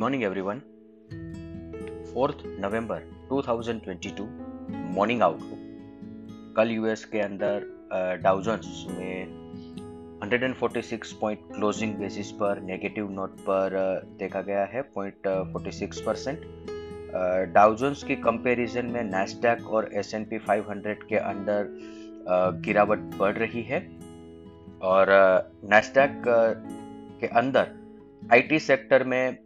Morning everyone fourth नवंबर 2022 morning outlook कल US के अंदर डाउजन्स में 146 पॉइंट क्लोजिंग बेसिस पर नेगेटिव नोट पर देखा गया है point forty six percent Dow Jones की कंपैरिजन में नेस्डैक और S N P five hundred के अंदर गिरावट बढ़ रही है. और नेस्डैक के अंदर आईटी सेक्टर में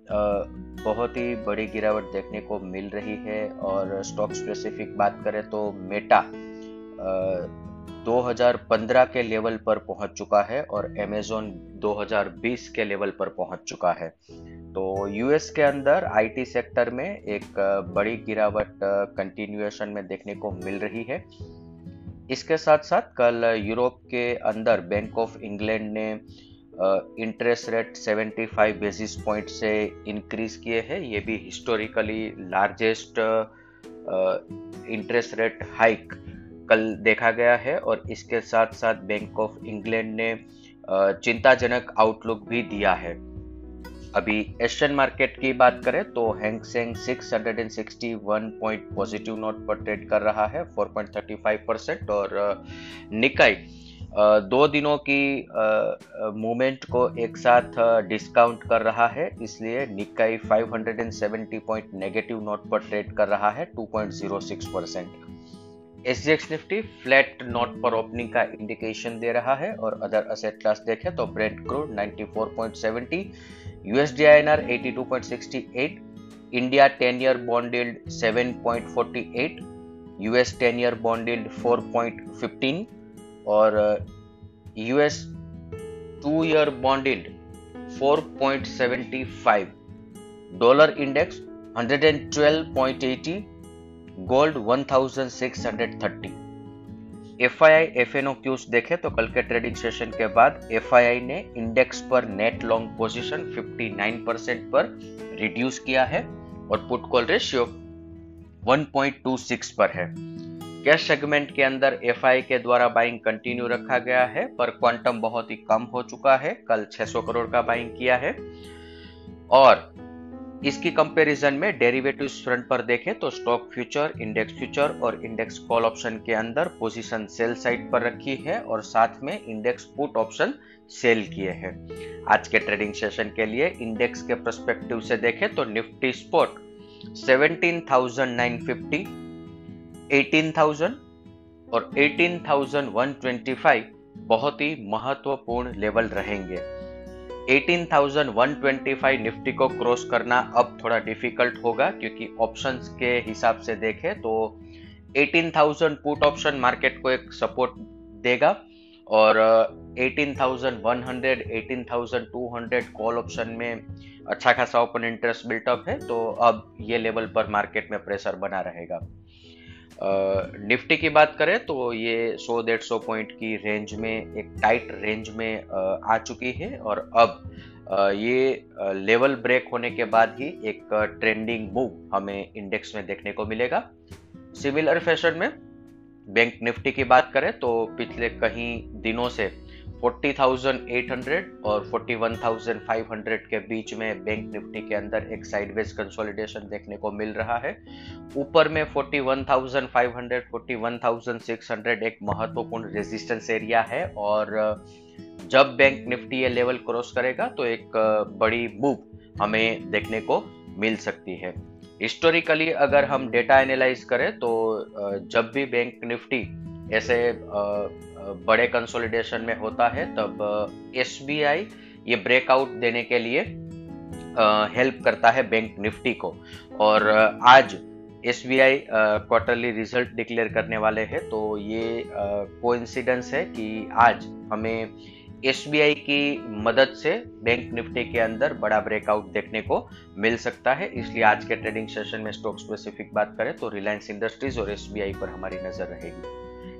बहुत ही बड़ी गिरावट देखने को मिल रही है और स्टॉक स्पेसिफिक बात करें तो मेटा 2015 के लेवल पर पहुँच चुका है और अमेजोन 2020 के लेवल पर पहुँच चुका है। तो यूएस के अंदर आईटी सेक्टर में एक बड़ी गिरावट कंटिन्यूएशन में देखने को मिल रही है। इसके साथ साथ कल यूरोप के अंदर बैंक ऑफ़ इंग्लैंड ने इंटरेस्ट रेट 75 बेसिस पॉइंट से इंक्रीज किए हैं। ये भी historically largest interest rate hike कल देखा गया है और इसके साथ साथ बैंक ऑफ़ इंग्लैंड ने चिंताजनक आउटलुक भी दिया है। अभी एशियन मार्केट की बात करें तो Hang Seng 661 point positive note पर ट्रेड कर रहा है 4.35 परसेंट और निकाई दो दिनों की मूवमेंट को एक साथ डिस्काउंट कर रहा है, इसलिए निकाई 570 पॉइंट नेगेटिव नोट पर ट्रेड कर रहा है 2.06 percent S G X Nifty flat note पर ओपनिंग का इंडिकेशन दे रहा है, और अदर असेट क्लास देखें तो Brent crude 94.70 USD INR 82.68 India 10 year bond yield 7.48 US 10 year bond yield 4.15 और US two year bond end 4.75 dollar index 112.80 gold 1630 F I I F N O cues देखे तो कल के ट्रेडिंग सेशन के बाद F I आई ने index पर net long position 59 percent पर रिड्यूस किया है और पुट कॉल रेशियो 1.26 पर है। कैश सेगमेंट के अंदर एफआई के द्वारा बाइंग कंटिन्यू रखा गया है पर क्वांटम बहुत ही कम हो चुका है। कल 600 करोड़ का बाइंग किया है। और इसकी कंपैरिजन में डेरिवेटिव फ्रंट पर देखें तो स्टॉक फ्यूचर इंडेक्स फ्यूचर और इंडेक्स कॉल ऑप्शन के अंदर पोजीशन सेल साइड पर रखी है और साथ में इंडेक्स पुट ऑप्शन सेल किए हैं। आज के ट्रेडिंग सेशन के लिए इंडेक्स के परस्पेक्टिव से देखें तो निफ्टी स्पोर्ट 17,950 18,000 और 18,125 बहुत ही महत्वपूर्ण लेवल रहेंगे। 18,125 निफ्टी को क्रॉस करना अब थोड़ा डिफ़िकल्ट होगा क्योंकि ऑप्शंस के हिसाब से देखें तो 18,000 पुट ऑप्शन मार्केट को एक सपोर्ट देगा और 18,100 18,200 कॉल ऑप्शन में अच्छा खासा ओपन इंटरेस्ट बिल्टअप है तो अब ये लेवल पर मार्केट में प्रेशर बना रहेगा। निफ्टी की बात करें तो ये 100 डेढ़ सौ पॉइंट की रेंज में, एक टाइट रेंज में आ चुकी है और अब ये लेवल ब्रेक होने के बाद ही एक ट्रेंडिंग मूव हमें इंडेक्स में देखने को मिलेगा। सिमिलर फ़ैशन में बैंक निफ्टी की बात करें तो पिछले कहीं दिनों से 40,800 और 41,500 के बीच में बैंक निफ्टी के अंदर एक साइडवेज कंसोलिडेशन देखने को मिल रहा है। ऊपर में 41,500 41,600 एक महत्वपूर्ण रेजिस्टेंस एरिया है और जब बैंक निफ्टी ये लेवल क्रॉस करेगा तो एक बड़ी मूव हमें देखने को मिल सकती है। हिस्टोरिकली अगर हम डेटा एनालाइज करें तो जब भी बैंक निफ्टी ऐसे बड़े कंसोलिडेशन में होता है, तब एसबीआई ये ब्रेकआउट देने के लिए हेल्प करता है बैंक निफ्टी को। और आज S B I quarterly result declare करने वाले हैं तो ये कोइंसिडेंस है कि आज हमें एसबीआई की मदद से बैंक निफ्टी के अंदर बड़ा ब्रेकआउट देखने को मिल सकता है। इसलिए आज के ट्रेडिंग सेशन में स्टॉक स्पेसिफिक बात करें तो रिलायंस इंडस्ट्रीज़ और एसबीआई पर हमारी नज़र रहेगी।